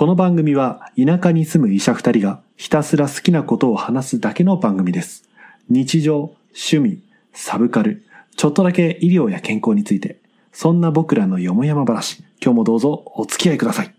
この番組は田舎に住む医者二人がひたすら好きなことを話すだけの番組です。日常、趣味、サブカル、ちょっとだけ医療や健康について、そんな僕らのよもやま話、今日もどうぞお付き合いください。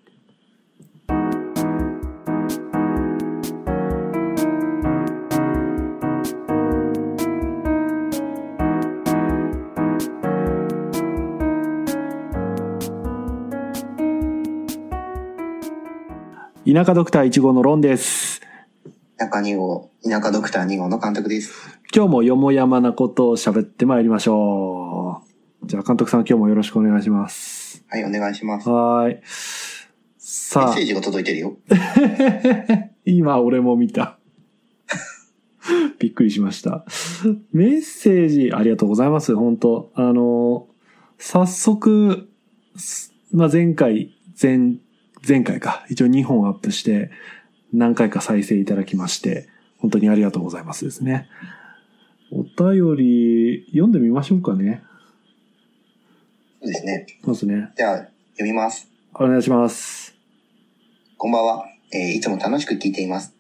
田舎ドクター1号のロンです。田舎2号、田舎ドクター2号の監督です。今日もよもやまなことを喋ってまいりましょう。じゃあ監督さん今日もよろしくお願いします。はい、お願いします。メはーい。ッさあセー、ジが届いてるよ。今俺も見た。びっくりしました。メッセージありがとうございます。本当あの、早速、すまあ、前回、前、前回か。一応2本アップして、何回か再生いただきまして、本当にありがとうございますですね。お便り、読んでみましょうかね。そうですね。まずね。じゃあ、読みます。お願いします。こんばんは。えーいつも楽しく聞いています。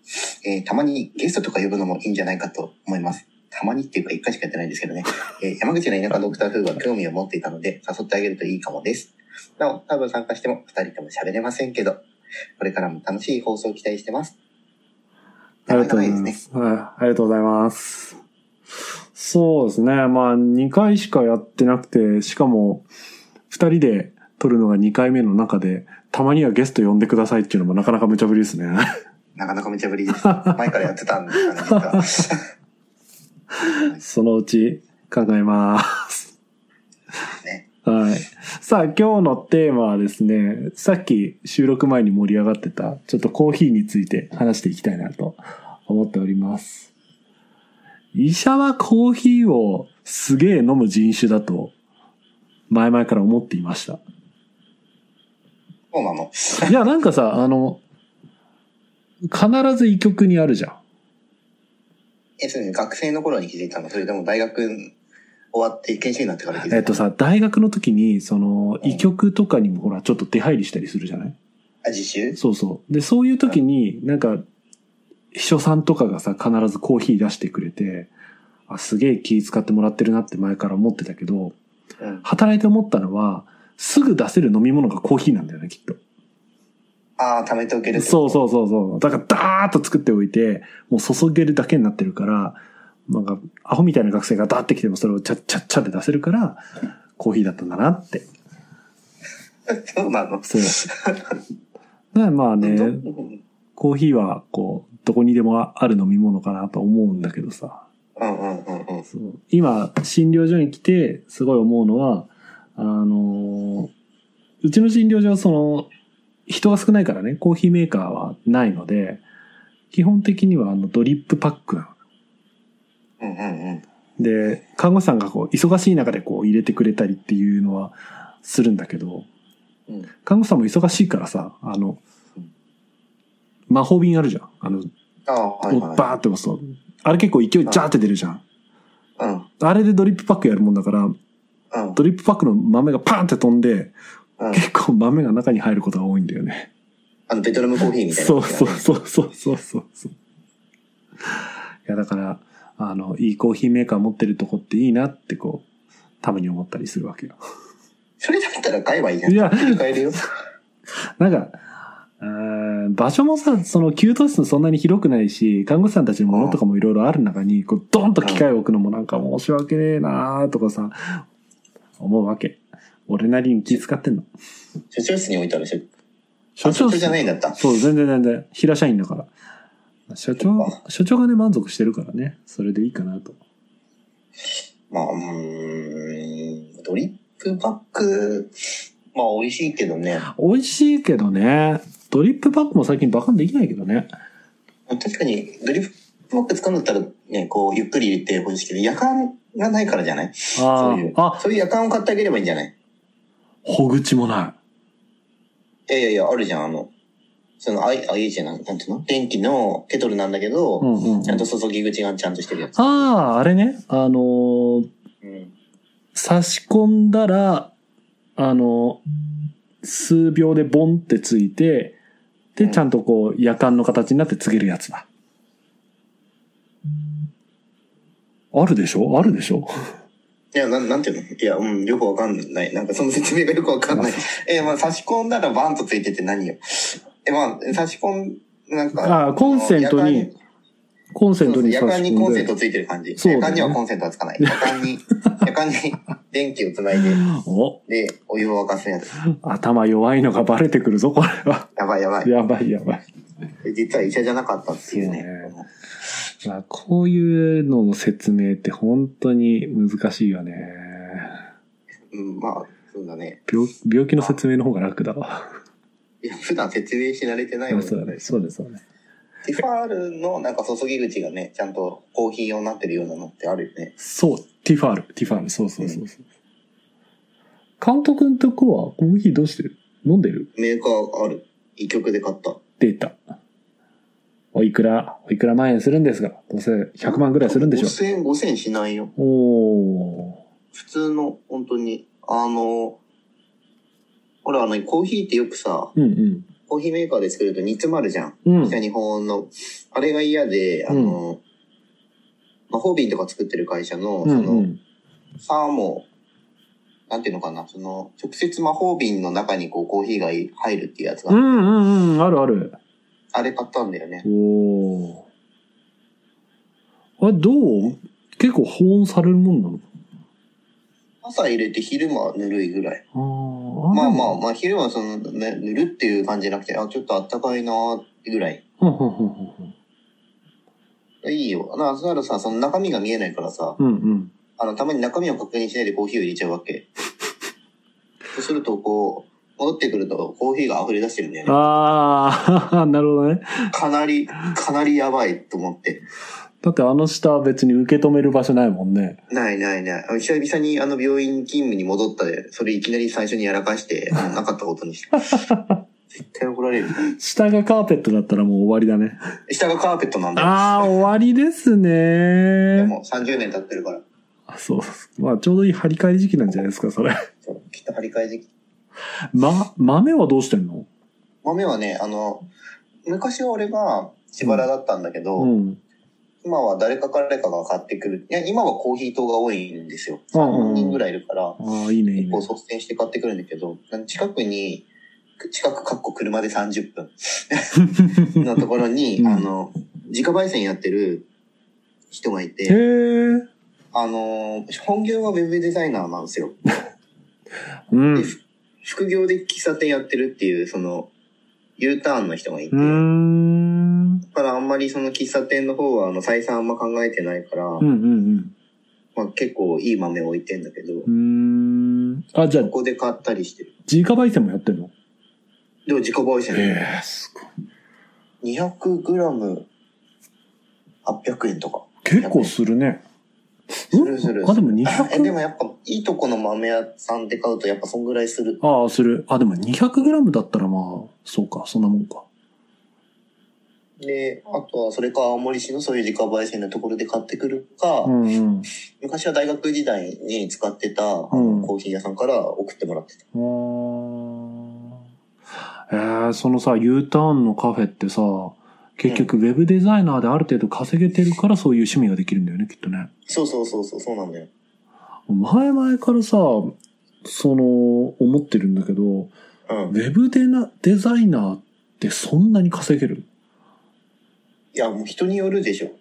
えーたまにゲストとか呼ぶのもいいんじゃないかと思います。たまにっていうか一回しかやってないんですけどね。えー山口の田舎ドクター風は興味を持っていたので誘ってあげるといいかもです。なお、多分参加しても二人とも喋れませんけど、これからも楽しい放送を期待してます。ありがとうござい長いですます。はい。ありがとうございます。そうですね。まあ、2回しかやってなくて、しかも、2人で撮るのが2回目の中で、たまにはゲスト呼んでくださいっていうのもなかなか無茶ぶりですね。なかなか無茶ぶりです。前からやってたんですかね、実は。そのうち考えます。ね。はい。さあ、今日のテーマはですね、さっき収録前に盛り上がってた、ちょっとコーヒーについて話していきたいなと思っております。医者はコーヒーをすげえ飲む人種だと、前々から思っていました。そうなの？いや、なんかさ、あの、必ず医局にあるじゃん。え、それ学生の頃に気づいたのそれとも大学終わって研修になってからえっとさ、大学の時に、その、医局とかにもほら、ちょっと出入りしたりするじゃない？あ、実習？そうそう。で、そういう時に、なんか、秘書さんとかがさ、必ずコーヒー出してくれて、あ、すげえ気使ってもらってるなって前から思ってたけど、うん。働いて思ったのは、すぐ出せる飲み物がコーヒーなんだよね、きっと。ああ、貯めておけるそうそうそうそう。だから、ダーッと作っておいて、もう注げるだけになってるから、なんか、アホみたいな学生がダーってきてもそれをチャッチャッチャって出せるから、コーヒーだったんだなって。そうなの？そう。だからまあね、うんコーヒーは、こう、どこにでもある飲み物かなと思うんだけどさ。うんうんうんうん。そう今、診療所に来て、すごい思うのは、あのーうちの診療所はその、人が少ないからね、コーヒーメーカーはないので、基本的にはあのドリップパックなの。うんうんうん。で、看護師さんがこう、忙しい中でこう入れてくれたりっていうのはするんだけど、うん看護師さんも忙しいからさ、あの、魔法瓶あるじゃん。あの、ああ、はいはい。バーって押すと。あれ結構勢いジャーって出るじゃん。うん。あれでドリップパックやるもんだから、うん。ドリップパックの豆がパーンって飛んで、うん。結構豆が中に入ることが多いんだよね。あの、ベトナムコーヒーみたいな。そうそうそうそうそうそうそう。いや、だから、あの、いいコーヒーメーカー持ってるとこっていいなってこう、たまに思ったりするわけよ。それだったら買えばいいじゃん。いや買えるよ。なんか、うーん場所もさ、その給湯室そんなに広くないし、看護師さんたちのものとかもいろいろある中に、こう、ドンと機械を置くのもなんか申し訳ねえなーとかさ、思うわけ。俺なりに気遣ってんの。所長室に置いてあるし。所あ所長じゃないんだった。そう、全然全然。平社員だから。所長そっか、所長がね、満足してるからね。それでいいかなと。まあ、うーん、ドリップパック、まあ、美味しいけどね。美味しいけどね。ドリップパックも最近バカンできないけどね。確かに、ドリップパック使うんだったらね、こう、ゆっくり入れてほしいけど、夜間がないからじゃない？そあういう、あ、あ、そういう夜間を買ってあげればいいんじゃない？ほぐちもないやいやいや、あるじゃん、あの、その、あい、あいじゃない、なんていうの？電気のケトルなんだけど、い。うんうんうん。ちゃんと注ぎ口がちゃんとしてるやつ。ああ、あれね。あのーうん。差し込んだら、あの、数秒でボンってついて、で、うんちゃんとこう、夜間の形になって告げるやつだ。あるでしょ？あるでしょ？いや、なん、なんていうの？いや、うん、よくわかんない。なんかその説明がよくわかんない。え、まあ、差し込んだらバンとついてて何よ。え、まあ、差し込ん、なんか。あコンセントにコンセントにそうそう夜間にコンセント。トついてる感じ。そうだね夜間にはコンセントはつかない？夜間に、夜間に電気をつないで、お、で、お湯を沸かすやつ。頭弱いのがバレてくるぞ、これは。やばいやばい。やばいやばい。実は医者じゃなかったっていうね。まあ、こういうのの説明って本当に難しいよね。うん、まあ、そうだね。病病気の説明の方が楽だわ。いや、普段説明し慣れてないもんそうだね。そうです、そうです。ティファールのなんか注ぎ口がね、ちゃんとコーヒー用になってるようなのってあるよね。そう、ティファール、ティファール、そうそうそうそう。監督のとこはコーヒーどうしてる？飲んでる？メーカーある。一曲で買った。データ。おいくら、おいくら万円するんですが、どうせ100万ぐらいするんでしょ5000円、5000円しないよ。おー。普通の、本当に、あの、ほら、あの、コーヒーってよくさ、うんうん。コーヒーメーカーで作ると煮詰まるじゃん。うん。日本の。あれが嫌で、あの、まあ、ホービンとか作ってる会社の、うんうその、ん。サーモなんていうのかな、その、直接魔法瓶の中にこうコーヒーが入るっていうやつが、うんうんうん、あるある。あれ買ったんだよね。おー。あれ、どう？結構保温されるもんなの？朝入れて昼間ぬるいぐらい。あーまあまあまあ昼はその、ね、ぬるっていう感じじゃなくて、あ、ちょっとあったかいなーってぐらい。あ。ういいよ。な、そらさ、その中身が見えないからさ、うん。うんうん。あの、たまに中身を確認しないでコーヒーを入れちゃうわけ。そうすると、こう、戻ってくるとコーヒーが溢れ出してるんだよね。ああ、なるほどね。かなり、かなりやばいと思って。だってあの下は別に受け止める場所ないもんね。ないないない。あ久々にあの病院勤務に戻ったで、それいきなり最初にやらかして、なかったことにして。絶対怒られる。下がカーペットだったらもう終わりだね。下がカーペットなんだよ。ああ、終わりですね。でも30年経ってるから。あそう。まあちょうどいい張り替え時期なんじゃないですか、それ。そうきっと張り替え時期。ま、豆はどうしてんの？豆はね、あの、昔は俺が自腹だったんだけど、うん。今は誰か誰かが買ってくる。いや、今はコーヒー党が多いんですよ。うんうんうん3人ぐらいいるから、ああ、いいね、いいね結構。率先して買ってくるんだけど、近くに、近くかっこ車で30分 のところに、うんあの、自家焙煎やってる人がいへて、え。あの、本業はウェブデザイナーなんですよ。うん。副業で喫茶店やってるっていう、その、U ターンの人がいて。だからあんまりその喫茶店の方はあの採算あんま考えてないから、うんうんうん。まあ、結構いい豆置いてんだけど、うーん。あ、じゃあこ、こで買ったりしてる。自家焙煎もやってんの？でも自己焙煎へえ、すごい。200グラム800円とか。結構するね。するする。あ、でもえ、で 200? もやっぱいいとこの豆屋さんで買うとやっぱそんぐらいする。ああ、する。あ、でも 200g だったらまあ、そうか、そんなもんか。で、あとはそれか青森市のそういう自家焙煎のところで買ってくるか、うんうん。昔は大学時代に使ってた、コーヒー屋さんから送ってもらってた。うーんえー、そのさ、U ターンのカフェってさ、結局ウェブデザイナーである程度稼げてるからそういう趣味ができるんだよね、きっとね。そうそうそうそう、そうなんだよ。前々からさ、その、思ってるんだけど、うんウ。ェブデなデザイナーってそんなに稼げるいや、もう人によるでしょ。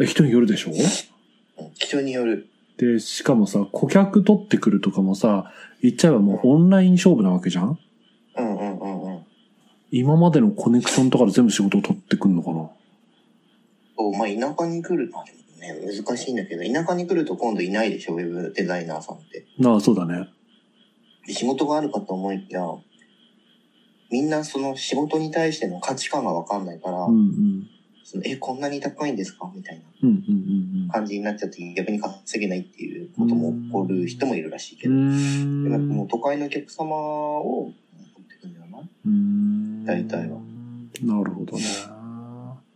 え人によるでしょ？うん人による。で、しかもさ、顧客取ってくるとかもさ、言っちゃえばもうオンライン勝負なわけじゃん？うんうんうんうん。今までのコネクションとかで全部仕事を取ってくんのかな？そう、まあ田舎に来る、まあでもね、難しいんだけど、田舎に来ると今度いないでしょ、ウェブデザイナーさんって。ああ、そうだね。で仕事があるかと思いきや、みんなその仕事に対しての価値観がわかんないから、うんうん。そのえ、こんなに高いんですか？みたいな感じになっちゃって逆に稼げないっていうことも起こる人もいるらしいけど、ーでももんう都会のお客様を持ってくんだよな。うーん。大体は。なるほどね。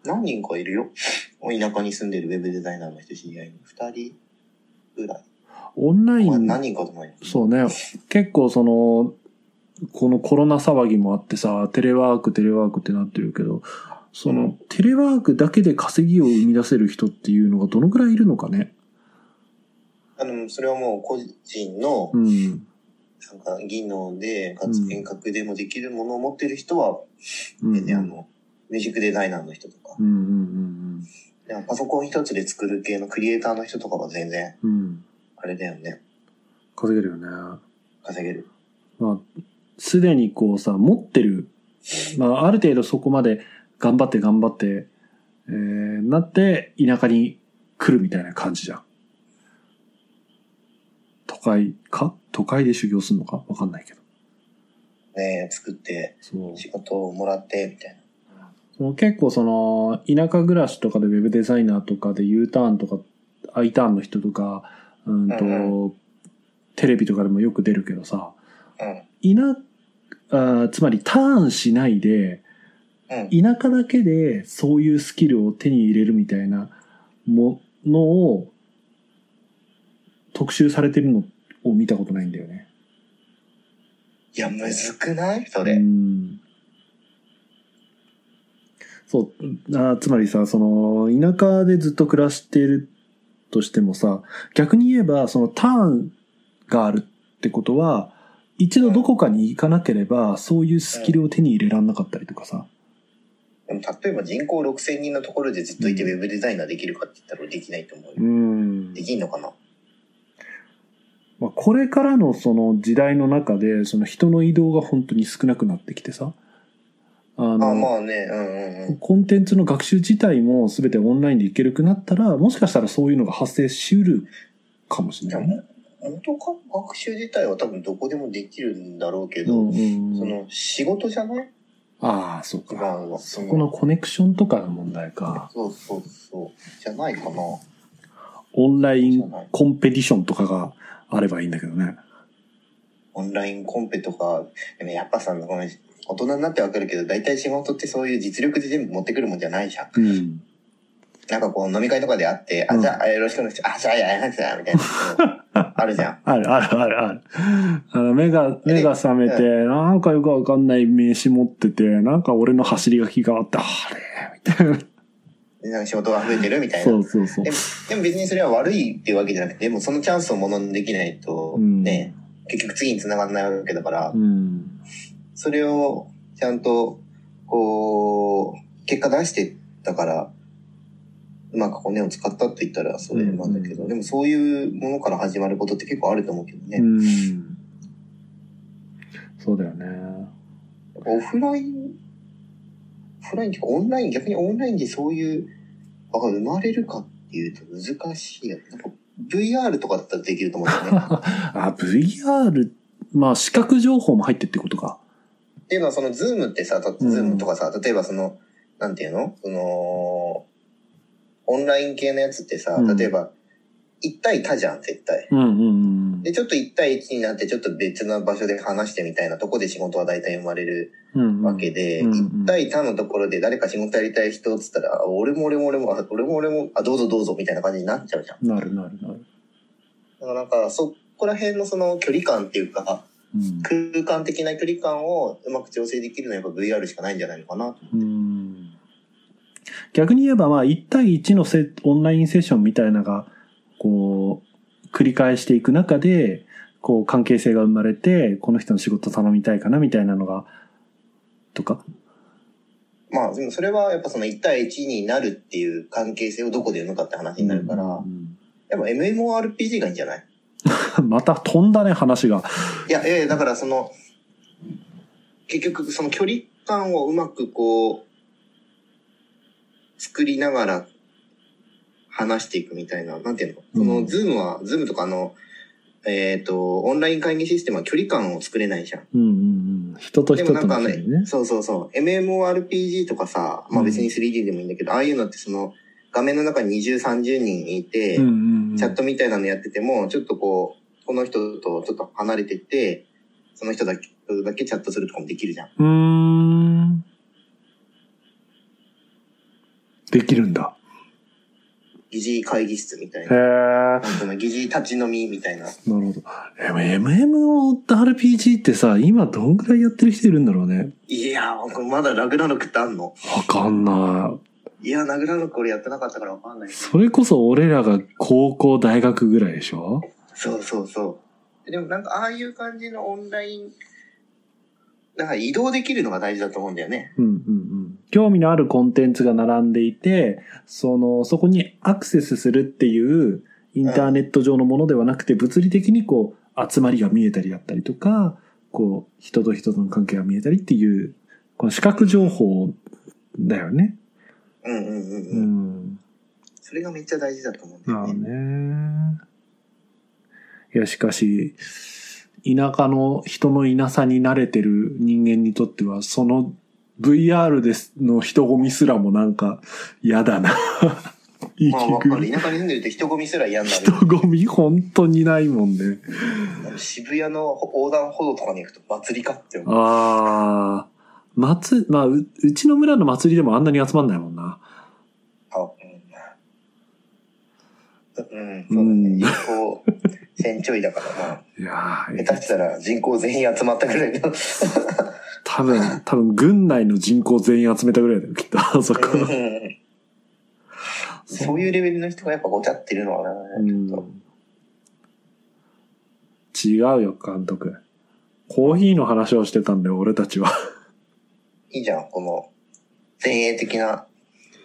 何人かいるよ。田舎に住んでるウェブデザイナーの人知り合いに。二人ぐらい。オンライン、まあ何人かともない。そうね。結構その、このコロナ騒ぎもあってさ、テレワーク、テレワークってなってるけど、その、テレワークだけで稼ぎを生み出せる人っていうのがどのくらいいるのかね。あの、それはもう個人のう、ん。なんか技能で、かつ遠隔でもできるものを持ってる人は、うん。ね、あの、ミュージックデザイナーの人とか、うんうんでもパソコン一つで作る系のクリエイターの人とかは全然、うんうん。うん。あれだよね、稼げるよね。稼げる。まあ、すでにこうさ、持ってる、まあ、ある程度そこまで頑張って頑張って、えー、なって、田舎に来るみたいな感じじゃん。都会か？都会で修行するのか？わかんないけど。ね作って。仕事をもらって、みたいその結構その、田舎暮らしとかでウェブデザイナーとかで U ターンとか、I ターンの人とか、うんと、うんテレビとかでもよく出るけどさ、な。うん。いな、あーつまりターンしないで、うん。田舎だけでそういうスキルを手に入れるみたいなものを特集されてるのを見たことないんだよね。いや、むずくない？そうれ。ん。そう、あーつまりさ、その、田舎でずっと暮らしているとしてもさ、逆に言えば、そのターンがあるってことは、一度どこかに行かなければ、そういうスキルを手に入れられなかったりとかさ。でも例えば人口6000人のところでずっといてウェブデザイナーできるかって言ったらできないと思うよ。んできんのかな？まあ、これからのその時代の中で、その人の移動が本当に少なくなってきてさ。あの、あまあね、うんうんうん。コンテンツの学習自体も全てオンラインでいけるくなったら、もしかしたらそういうのが発生しうるかもしれないね。も元か学習自体は多分どこでもできるんだろうけど、うんうんうん、その仕事じゃない？ああ、そうか。そこのコネクションとかの問題か。そうそうそう。じゃないかな。オンラインコンペティションとかがあればいいんだけどね。オンラインコンペとか、でもやっぱさ、ごめん大人になってわかるけど、大体仕事ってそういう実力で全部持ってくるもんじゃないじゃん。うん。なんかこう飲み会とかで会って、あ、うんじゃあよろしくお願いします。あ、じゃあやらなくちゃ、みたいな。あるじゃん。あるあるあるある。あの、目が、目が覚めて、なんかよくわかんない名刺持ってて、なんか俺の走り書きがあって、あれ？みたいな。でなんか仕事が増えてるみたいな。そうそうそうで。も、でも別にそれは悪いっていうわけじゃなくて、でもそのチャンスをものにできないと、うんね、結局次に繋がらないわけだから、うん。それをちゃんと、こう、結果出してたから、うまく骨を使ったって言ったらそれなんだけど、うんでもそういうものから始まることって結構あると思うけどね。うん。そうだよね。オフライン、オフラインっていうかオンライン、逆にオンラインでそういう場が生まれるかっていうと難しいよね。VR とかだったらできると思うんだよね。あ、VR、まあ視覚情報も入ってってことか。っていうのはそのズームってさ、たズームとかさ、例えばその、なんていうの？その、オンライン系のやつってさうん、例えば、1対多じゃん、絶対。うんうんうん。で、ちょっと1対1になって、ちょっと別な場所で話してみたいなとこで仕事は大体生まれるうんうんわけで、うんうん1対多のところで誰か仕事やりたい人っつったら、あ俺も俺も俺も、あ俺も俺も、あ、どうぞどうぞみたいな感じになっちゃうじゃん。なるなるなる。だからなんか、そこら辺のその距離感っていうか、うん空間的な距離感をうまく調整できるのはやっぱ VR しかないんじゃないのかな。うん逆に言えば、まあ、1対1のセオンラインセッションみたいなのが、こう、繰り返していく中で、こう、関係性が生まれて、この人の仕事頼みたいかな、みたいなのが、とか。まあ、でもそれはやっぱその1対1になるっていう関係性をどこで生むかって話になるから、うんやっぱ MMORPG がいいんじゃない？また飛んだね、話が。いや、いやいやだからその、結局その距離感をうまくこう、作りながら話していくみたいな、なんていうの？その、うんズームは、ズームとかの、えっ、と、オンライン会議システムは距離感を作れないじゃん。うんうんうん。人とで人ともなんかねの距離ね。そうそうそう。MMORPG とかさ、まあ別に 3D でもいいんだけど、ああいうのってその、画面の中に20、30人いて、うんうんうんチャットみたいなのやってても、ちょっとこう、この人とちょっと離れてて、その人だけだけチャットするとかもできるじゃん。うーん。できるんだ。疑似会議室みたいへな。え。本当の疑似立ち飲みみたいな。なるほど。でも MMORPG ってさ、今どんぐらいやってる人いるんだろうね。いやー、僕まだラグナロクってあんのわかんない。いや、ラグナロク俺やってなかったからわかんない。それこそ俺らが高校、大学ぐらいでしょ？そうそうそう。でもなんかああいう感じのオンライン、なんか移動できるのが大事だと思うんだよね。うんうんうん。興味のあるコンテンツが並んでいて、その、そこにアクセスするっていうインターネット上のものではなくて、物理的にこう、集まりが見えたりだったりとか、こう、人と人との関係が見えたりっていう、この視覚情報だよね。うんうんうんううん。ん。それがめっちゃ大事だと思うんだまあよね。ね。いや、しかし、田舎の人のいなさに慣れてる人間にとっては、その VR ですの人混みすらもなんか嫌だな。息まあわかる。苦田舎に住んでると人混みすら嫌になる。人混み本当にないもんね。渋谷の横断歩道とかに行くと祭りかって思う。ああ。祭、まあう、うちの村の祭りでもあんなに集まんないもんな。あ、うん。うん、そうだね。人口1000ちょいだからな。いやー下手したら人口全員集まったぐらいの。多分、多分軍内の人口全員集めたぐらいだよ、きっと。あそこ。うんそういうレベルの人がやっぱごちゃってるのはな、ちょっと。違うよ、監督。コーヒーの話をしてたんだよ、俺たちは。いいじゃん、この前衛的な、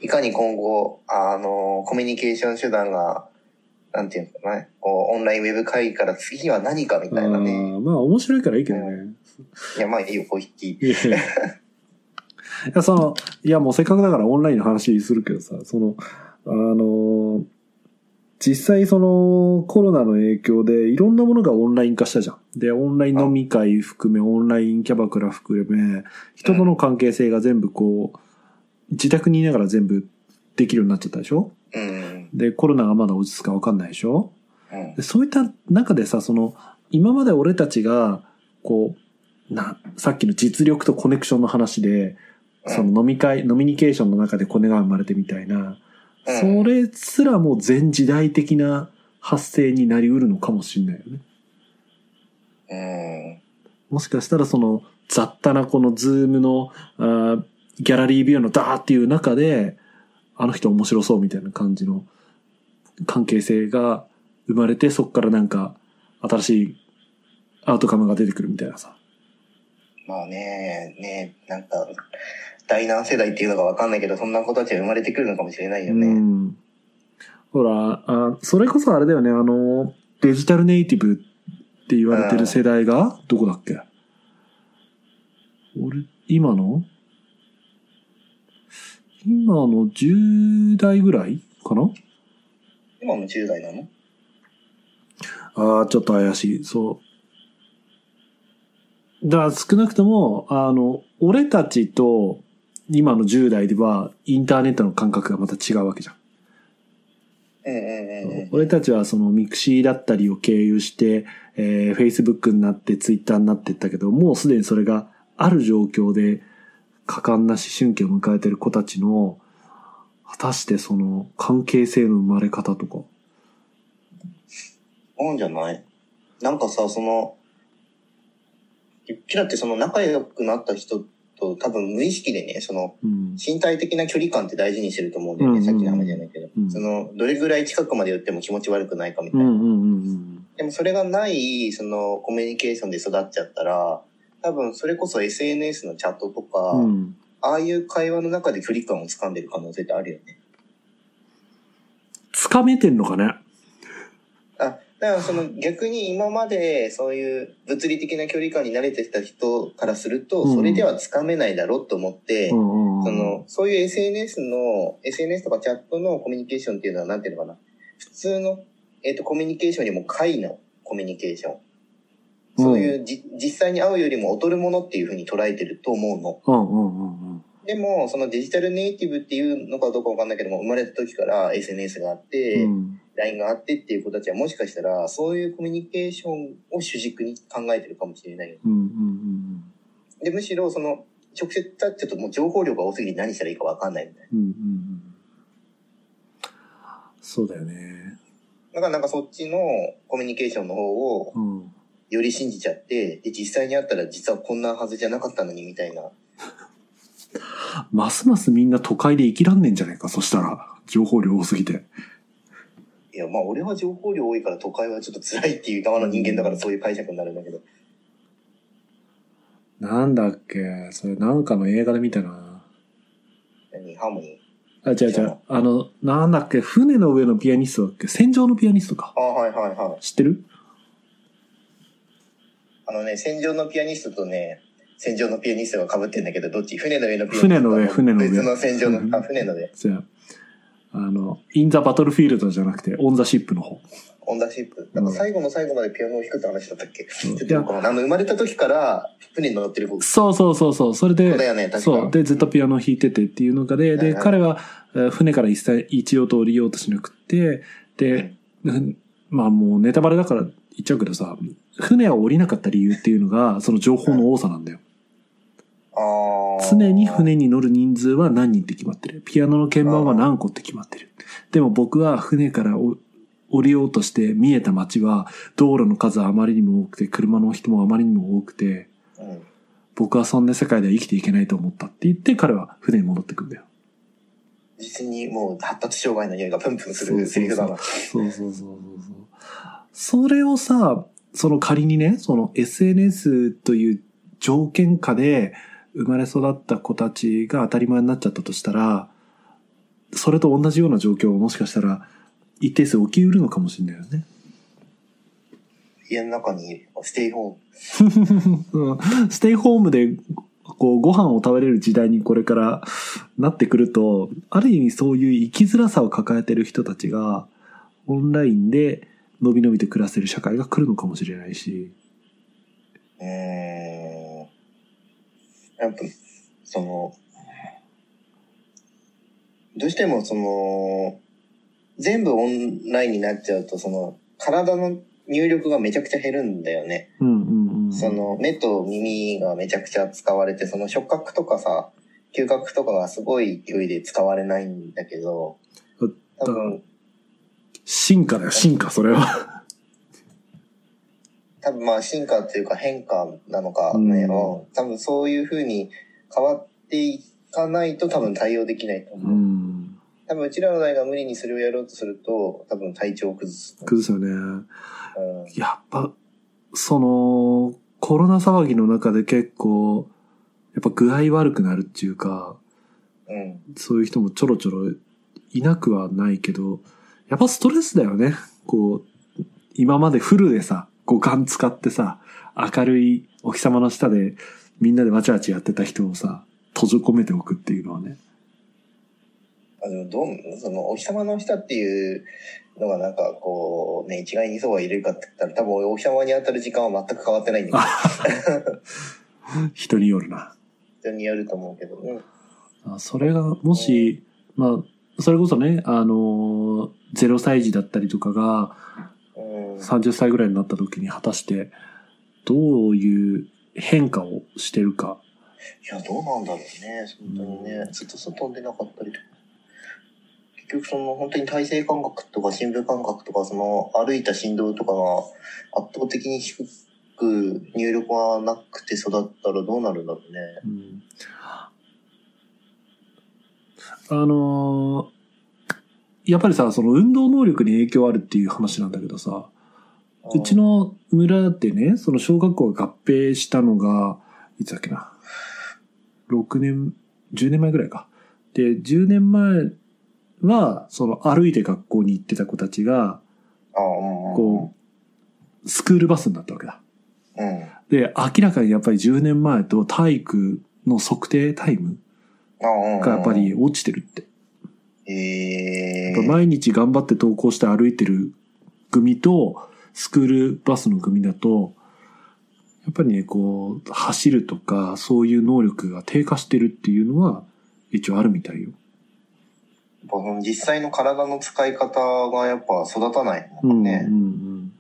いかに今後、あの、コミュニケーション手段が、なんていうのかな、こう、オンラインウェブ会議から次は何かみたいなね。あーまあ、面白いからいいけどね。いや、まあいいよ、コーヒー。いやいやいや、その、いや、もうせっかくだからオンラインの話するけどさ、その、あの、実際そのコロナの影響でいろんなものがオンライン化したじゃん。で、オンライン飲み会含め、オンラインキャバクラ含め、人との関係性が全部こう、自宅にいながら全部できるようになっちゃったでしょ？うん。で、コロナがまだ落ち着くかわかんないでしょ？うんで。そういった中でさ、その、今まで俺たちが、こう、な、さっきの実力とコネクションの話で、その飲み会、ノミニケーションの中でコネが生まれてみたいな、うんそれすらも前時代的な発想になりうるのかもしれないよね。うん。もしかしたらその雑多なこのズームのあーギャラリービューのダーっていう中で、あの人面白そうみたいな感じの関係性が生まれて、そこからなんか新しいアウトカムが出てくるみたいなさ。まあね、ね、なんか、第何世代っていうのがわかんないけど、そんな子たちが生まれてくるのかもしれないようね。ん。ほら、あそれこそあれだよね、あの、デジタルネイティブって言われてる世代が、どこだっけ？俺、今の？今の10代ぐらいかな？今も10代なの？ああ、ちょっと怪しい。そう。だから少なくとも、あの、俺たちと今の10代ではインターネットの感覚がまた違うわけじゃん。うんうんうんうん。俺たちはそのミクシーだったりを経由して、えー、Facebook になってツイッターになっていったけど、もうすでにそれがある状況で果敢な思春期を迎えてる子たちの、果たしてその関係性の生まれ方とか。なんじゃないなんかさ、その、うちらってその仲良くなった人と多分無意識でね、そのうん。身体的な距離感って大事にしてると思うんだよね、うんさっきの話じゃないけど。うんその、どれぐらい近くまで寄っても気持ち悪くないかみたいな。うんうんうんでもそれがない、そのコミュニケーションで育っちゃったら、多分それこそ SNS のチャットとか、うん。うん。ああいう会話の中で距離感を掴んでる可能性ってあるよね。つかめてんのかね？あ、だからその逆に今までそういう物理的な距離感に慣れてきた人からすると、うんそれではつかめないだろうと思って、うんうんうん。その、そういう SNS の、SNS とかチャットのコミュニケーションっていうのはなんていうのかな？普通の、えっ、と、コミュニケーションよりも解のコミュニケーション。そういうじ、実際に会うよりも劣るものっていうふうに捉えてると思うの。うんうんうんうん。でも、そのデジタルネイティブっていうのかどうかわかんないけども、生まれた時から SNS があって、うん。LINE があってっていう子たちはもしかしたら、そういうコミュニケーションを主軸に考えてるかもしれないよ。うんうんうんで、むしろその、直接ちょっともう情報量が多すぎて何したらいいかわかんないみたいな。うんうんうんそうだよね。だからなんかそっちのコミュニケーションの方をうん。より信じちゃって、で、実際に会ったら実はこんなはずじゃなかったのにみたいな。ますますみんな都会で生きらんねんじゃねえか、そしたら。情報量多すぎて。いや、まあ俺は情報量多いから都会はちょっと辛いっていう側の人間だからそういう解釈になるんだけど。なんだっけそれなんかの映画で見たな。何？ハーモニあ、違う違う。あの、なんだっけ船の上のピアニストだっけ？戦場のピアニストかー。あはいはいはい。知ってる？あのね、戦場のピアニストとね、戦場のピアニストが被ってんだけど、どっち？船の上のピアニスト船の上船の上別の戦場うんの、あ、船の上。じゃあ、あの、 in the battlefield じゃなくて、 on the ship の方。 on the ship。なんか最後の最後までピアノを弾くって話だったっけ、んちょっとあの、生まれた時から船に乗ってる子。そうそうそうそう。それで、そうだよね、確かそう。で、ずっとピアノを弾いててっていうのがで、で、彼は、えー船から一切、一応と降りようとしなくて、で、うんまあもうネタバレだから言っちゃうけどさ、船を降りなかった理由っていうのが、その情報の多さなんだよ。常に船に乗る人数は何人って決まってる。ピアノの鍵盤は何個って決まってる。でも僕は船からお降りようとして見えた街は、道路の数はあまりにも多くて、車の人もあまりにも多くて、うん。僕はそんな世界では生きていけないと思ったって言って、彼は船に戻ってくんだよ。実にもう発達障害の匂いがプンプンするセリフだな。そうそうそうそうそう。それをさ、その仮にね、その SNS という条件下で生まれ育った子たちが当たり前になっちゃったとしたら、それと同じような状況をもしかしたら一定数起きうるのかもしれないよね。家の中にステイホーム。う んステイホームでこうご飯を食べれる時代にこれからなってくると、ある意味そういう生きづらさを抱えてる人たちがオンラインで伸び伸びと暮らせる社会が来るのかもしれないし。うーん。やっぱ、その、どうしてもその、全部オンラインになっちゃうと、その、体の入力がめちゃくちゃ減るんだよね。うんうんうん。その、目と耳がめちゃくちゃ使われて、その触覚とかさ、嗅覚とかがすごい勢いで使われないんだけど、多分、進化だよ、進化、それは。多分まあ進化っていうか変化なのかうんね、うん多分そういう風に変わっていかないと多分対応できないとう思う。ん。多分うちらの代が無理にそれをやろうとすると、多分体調を崩す。崩すよね。うん、やっぱ、その、コロナ騒ぎの中で結構、やっぱ具合悪くなるっていうか、うん。そういう人もちょろちょろいなくはないけど、やっぱストレスだよね。こう、今までフルでさ、五感使ってさ、明るいお日様の下でみんなでわちゃわちゃやってた人をさ、閉じ込めておくっていうのはね。あのどうそのお日様の下っていうのがなんかこうね一概にそうは入れるかって言ったら多分お日様に当たる時間は全く変わってないんだけど 人によるな。人によると思うけど、うん、あそれが、もし、まあ、それこそね、あの、0歳児だったりとかがうん、30歳ぐらいになった時に果たしてどういう変化をしてるか。いや、どうなんだろうね。本当にね。ずっと外に出なかったりとか。結局その本当に体勢感覚とか深部感覚とかその歩いた振動とかが圧倒的に低く入力がなくて育ったらどうなるんだろうね。うんあのーやっぱりさ、その運動能力に影響あるっていう話なんだけどさ、うちの村ってね、その小学校が合併したのが、いつだっけな。6年、10年前ぐらいか。で、10年前は、その歩いて学校に行ってた子たちが、こう、スクールバスになったわけだ。うん。で、明らかにやっぱり10年前と体育の測定タイム。がやっぱり、落ちてるって。ええやっぱ毎日頑張って登校して歩いてる組と、スクールバスの組だと、やっぱりね、こう、走るとか、そういう能力が低下してるっていうのは、一応あるみたいよ。やっぱその実際の体の使い方がやっぱ育たないもんね。うんうん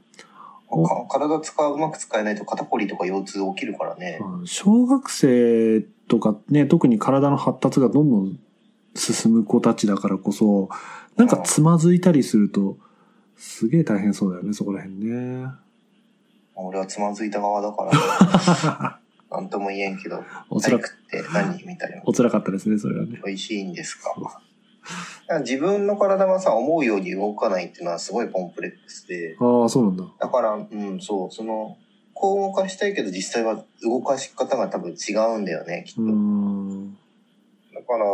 か体使う、うまく使えないと肩こりとか腰痛起きるからね。うん。小学生とかね、特に体の発達がどんどん進む子たちだからこそ、なんかつまずいたりすると、すげえ大変そうだよね、そこら辺ね。俺はつまずいた側だから、なんとも言えんけど、おつら体育って何みたいな。お辛かったですね、それはね。美味しいんですか？自分の体がさ、思うように動かないっていうのはすごいコンプレックスで、ああ、そうなんだ。だから、うん、そう、その、こう動かしたいけど実際は動かし方が多分違うんだよね、きっと。だから、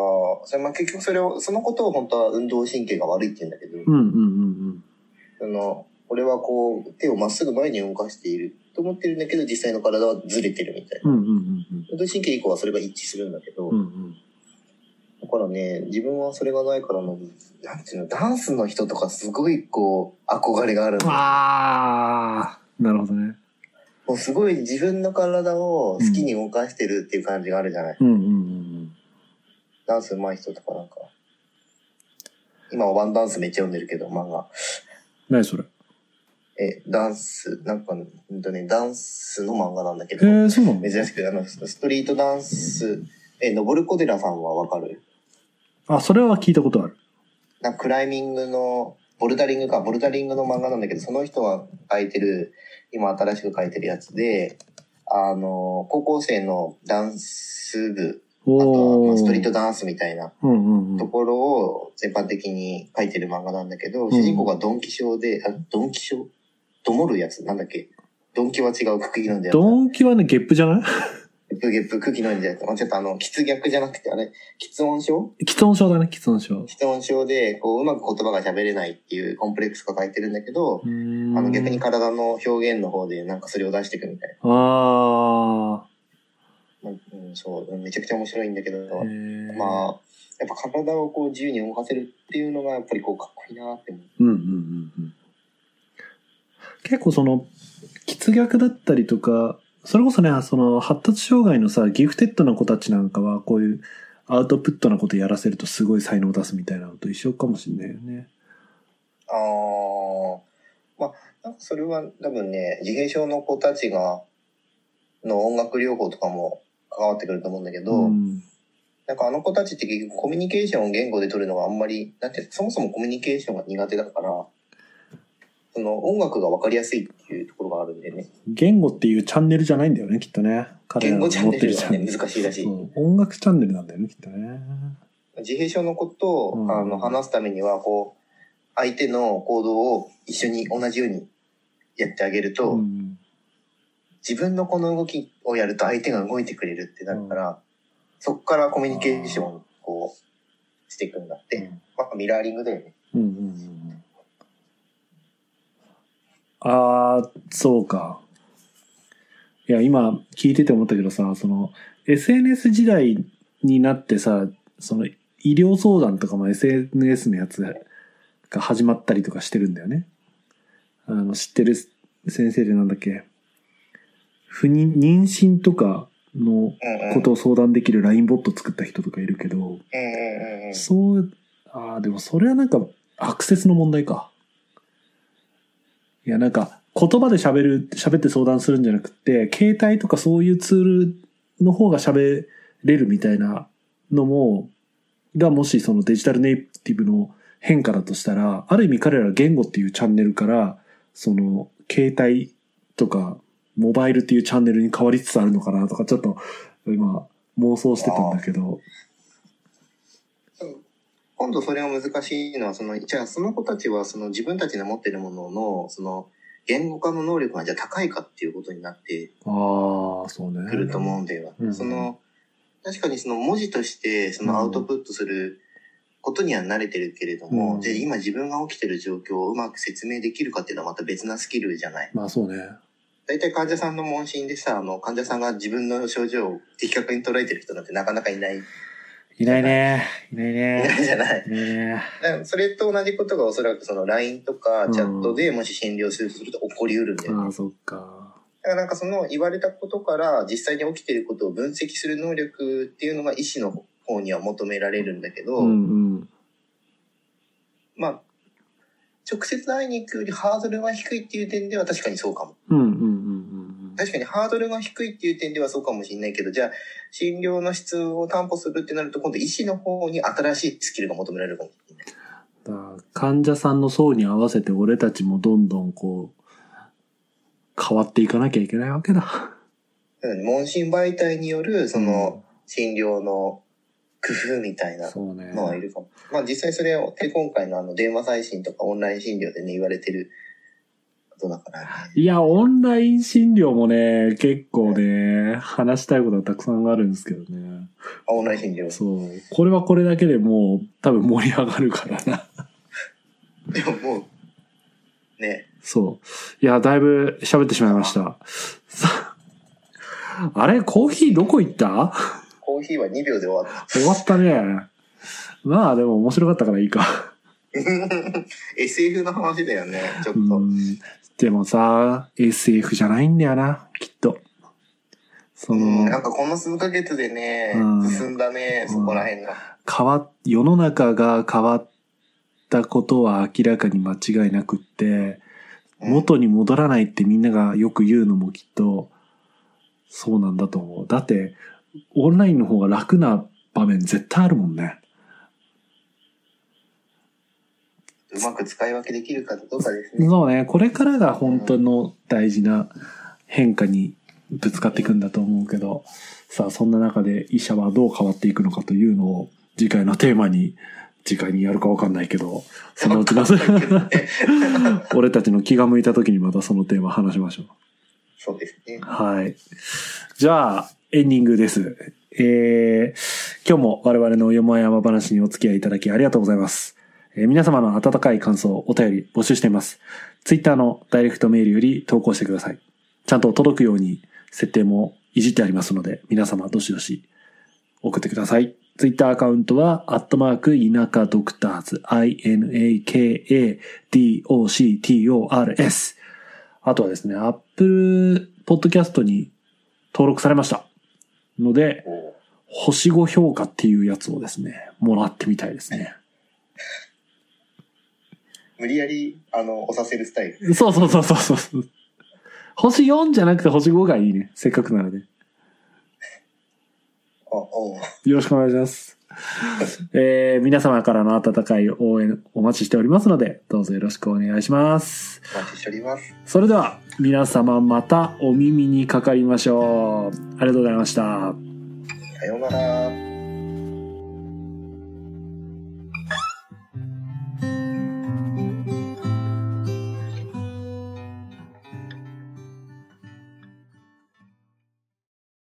それまあ結局それを、そのことを本当は運動神経が悪いって言うんだけど、うんうんうんその、俺はこう、手をまっすぐ前に動かしていると思ってるんだけど、実際の体はずれてるみたいな。うん。うんうんうん運動神経以降はそれが一致するんだけど、うん。うんうん。だからね、自分はそれがないからの、なんていうの、ダンスの人とかすごいこう、憧れがあるの。ああ、なるほどね。もうすごい自分の体を好きに動かしてるっていう感じがあるじゃない。うんうんうんダンス上手い人とかなんか。今はワンダンスめっちゃ読んでるけど、漫画。何それ？え、ダンス、なんか、うんとね、ダンスの漫画なんだけど、へえ、そうなの？珍しく、あの、ストリートダンス、え、のぼるこでらさんはわかる？あ、それは聞いたことある。なクライミングの、ボルダリングか、ボルダリングの漫画なんだけど、その人が書いてる、今新しく書いてるやつで、あの、高校生のダンス部、あとはストリートダンスみたいな。ところを全般的に書いてる漫画なんだけど、ん。主人公がドンキショーで、あ、ドンキショー？どもるやつなんだっけ？ドンキは違う、クキ飲んでやつ。ドンキはね、ゲップじゃない？ゲップゲップ、空気飲んじゃうやちょっとあの、喫逆じゃなくて、あれ、喫音症喫音症だね、喫音症。喫音症で、こう、うまく言葉が喋れないっていうコンプレックスが書いてるんだけど、あの、逆に体の表現の方でなんかそれを出していくみたいあな。まあうん、そう、めちゃくちゃ面白いんだけど。まあ、やっぱ体をこう自由に動かせるっていうのが、やっぱりこう、かっこいいなって思う。うんうんうんうん。結構その、喫逆だったりとか、それこそね、その発達障害のさ、ギフテッドな子たちなんかは、こういうアウトプットなことやらせるとすごい才能を出すみたいなのと一緒かもしんないよね。ああ、まあ、なんかそれは多分ね、自閉症の子たちが、の音楽療法とかも関わってくると思うんだけど、ん。なんかあの子たちって結局コミュニケーションを言語で取るのがあんまり、だってそもそもコミュニケーションが苦手だから、その音楽が分かりやすいっていうところがあるんでね。言語っていうチャンネルじゃないんだよね、きっとね。彼らの言語チャンネルね、ってるチャンネル難しいらしい。音楽チャンネルなんだよね、きっとね。自閉症の子と、うんあの話すためには、こう、相手の行動を一緒に同じようにやってあげると、うん。自分のこの動きをやると相手が動いてくれるってなるから、そこからコミュニケーションをこうしていくんだって。まあ、ミラーリングだよね。うんうんうんうん。ああ、そうか。いや、今聞いてて思ったけどさ、その、SNS 時代になってさ、その、医療相談とかも SNS のやつが始まったりとかしてるんだよね。あの、知ってる先生でなんだっけ？不妊、妊娠とかの。ことを相談できる LINE ボット作った人とかいるけど。そう、ああ、でもそれはなんかアクセスの問題か。いや、なんか言葉で喋る、喋って相談するんじゃなくて、携帯とかそういうツールの方が喋れるみたいなのも、がもしそのデジタルネイティブの変化だとしたら、ある意味彼らは言語っていうチャンネルから、その携帯とかモバイルっていうチャンネルに変わりつつあるのかなとか、ちょっと今妄想してたんだけど。今度それが難しいのは、その、じゃあその子たちはその自分たちの持ってるものの、その、言語化の能力がじゃあ高いかっていうことになってああ、そうね。くると思うんだよ。うんその、確かにその文字としてそのアウトプットすることには慣れてるけれども、うんで、今自分が起きてる状況をうまく説明できるかっていうのはまた別なスキルじゃない？まあそうね。大体患者さんの問診でさ、あの、患者さんが自分の症状を的確に捉えてる人なんてなかなかいない。いいないね。いないなね。いじゃない。いないね。それと同じことがおそらくその LINE とかうんチャットでもし診療するとすると起こりうるんだよね。ああ、そっか。だからなんかその言われたことから実際に起きてることを分析する能力っていうのが医師の方には求められるんだけど、うんうん。まあ、直接会いに行くよりハードルが低いっていう点では確かにそうかも。うんうん確かにハードルが低いっていう点ではそうかもしれないけど、じゃあ、診療の質を担保するってなると、今度医師の方に新しいスキルが求められるかもしれない。だから患者さんの層に合わせて俺たちもどんどんこう、変わっていかなきゃいけないわけだ。うん問診媒体による、その、診療の工夫みたいな。のはいるかも。まあ実際それを、で今回のあの電話再診とかオンライン診療でね、言われてることだからね。いや、オンライン診療もね、結構ね、話したいことはたくさんあるんですけどね。あオンライン診療。そう。これはこれだけでもう多分盛り上がるからな。でももう、ね、そう。いや、だいぶ喋ってしまいました。さあれコーヒーどこ行った？コーヒーは2秒で終わった。終わったね。まあでも面白かったからいいか。SF の話だよね、ちょっと。うん。でもさ、SF じゃないんだよな、きっと。そうん、の、なんかこの数ヶ月でねうん、進んだね、そこら辺が。変わっ、世の中が変わったことは明らかに間違いなくって、うん元に戻らないってみんながよく言うのもきっと、そうなんだと思う。だって、オンラインの方が楽な場面絶対あるもんね。うまく使い分けできるかどうかですね。そうね、これからが本当の大事な変化にぶつかっていくんだと思うけど、さあそんな中で医者はどう変わっていくのかというのを次回のテーマに、次回にやるかわかんないけど、そのうちの、俺たちの気が向いた時にまたそのテーマ話しましょう。そうですね。はい。じゃあ、エンディングです。えー、今日も我々のよもやま話にお付き合いいただきありがとうございます。えー皆様の温かい感想、お便り募集しています。ツイッターのダイレクトメールより投稿してください。ちゃんと届くように設定もいじってありますので、皆様どしどし送ってください。ツイッターアカウントは、アットマーク、田舎ドクターズ、I-N-A-K-A-D-O-C-T-O-R-S。あとはですね、アップルポッドキャストに登録されました。ので、お星5評価っていうやつをですね、もらってみたいですね。無理やり、あの、押させるスタイル。そうそうそうそうそう。星4じゃなくて星5がいいね。せっかくなので。よろしくお願いします。えー、皆様からの温かい応援お待ちしておりますので、どうぞよろしくお願いします。お待ちしております。それでは、皆様またお耳にかかりましょう。ありがとうございました。さようなら。